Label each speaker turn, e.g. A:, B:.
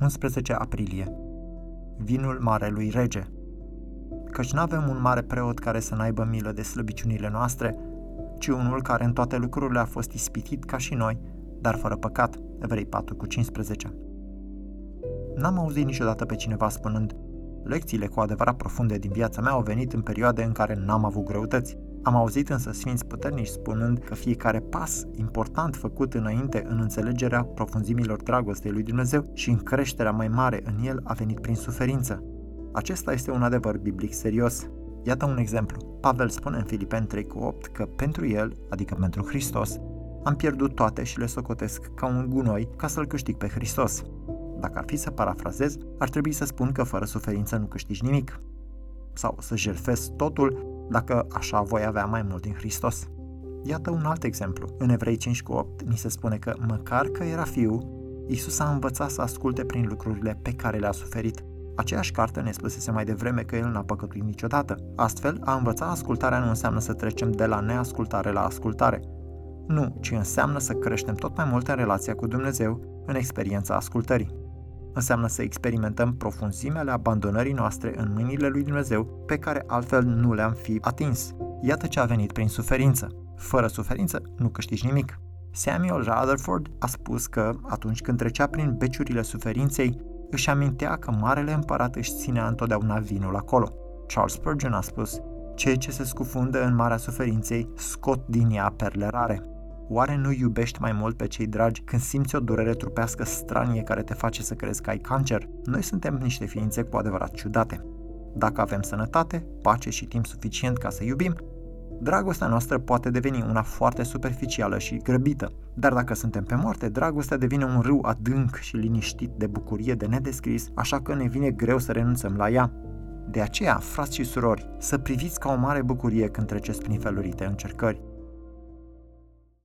A: 11 aprilie Vinul Marelui Rege Căci nu avem un mare preot care să n-aibă milă de slăbiciunile noastre, ci unul care în toate lucrurile a fost ispitit ca și noi, dar fără păcat. Evrei 4 cu 15 N-am auzit niciodată pe cineva spunând Lecțiile cu adevărat profunde din viața mea au venit în perioade în care n-am avut greutăți. Am auzit însă sfinți puternici spunând că fiecare pas important făcut înainte în înțelegerea profunzimilor dragostei lui Dumnezeu și în creșterea mai mare în el a venit prin suferință. Acesta este un adevăr biblic serios. Iată un exemplu. Pavel spune în Filipeni 3 cu 8 că pentru el, adică pentru Hristos, am pierdut toate și le socotesc ca un gunoi ca să-L câștig pe Hristos. Dacă ar fi să parafrazez, ar trebui să spun că fără suferință nu câștigi nimic. Sau să jertfesc totul dacă așa voi avea mai mult din Hristos. Iată un alt exemplu. În Evrei 5 cu 8 ni se spune că măcar că era fiu, Isus a învățat să asculte prin lucrurile pe care le-a suferit. Aceeași carte ne spusese mai devreme că el n-a păcătuit niciodată. Astfel, a învăța ascultarea nu înseamnă să trecem de la neascultare la ascultare. Nu, ci înseamnă să creștem tot mai mult în relația cu Dumnezeu, în experiența ascultării înseamnă să experimentăm profunzimele abandonării noastre în mâinile lui Dumnezeu pe care altfel nu le-am fi atins. Iată ce a venit prin suferință. Fără suferință nu câștigi nimic. Samuel Rutherford a spus că atunci când trecea prin beciurile suferinței, își amintea că Marele Împărat își ținea întotdeauna vinul acolo. Charles Spurgeon a spus, cei ce se scufundă în marea suferinței scot din ea perle rare. Oare nu iubești mai mult pe cei dragi când simți o durere trupească stranie care te face să crezi că ai cancer? Noi suntem niște ființe cu adevărat ciudate. Dacă avem sănătate, pace și timp suficient ca să iubim, dragostea noastră poate deveni una foarte superficială și grăbită. Dar dacă suntem pe moarte, dragostea devine un râu adânc și liniștit de bucurie de nedescris, așa că ne vine greu să renunțăm la ea. De aceea, frați și surori, să priviți ca o mare bucurie când treceți prin felurite încercări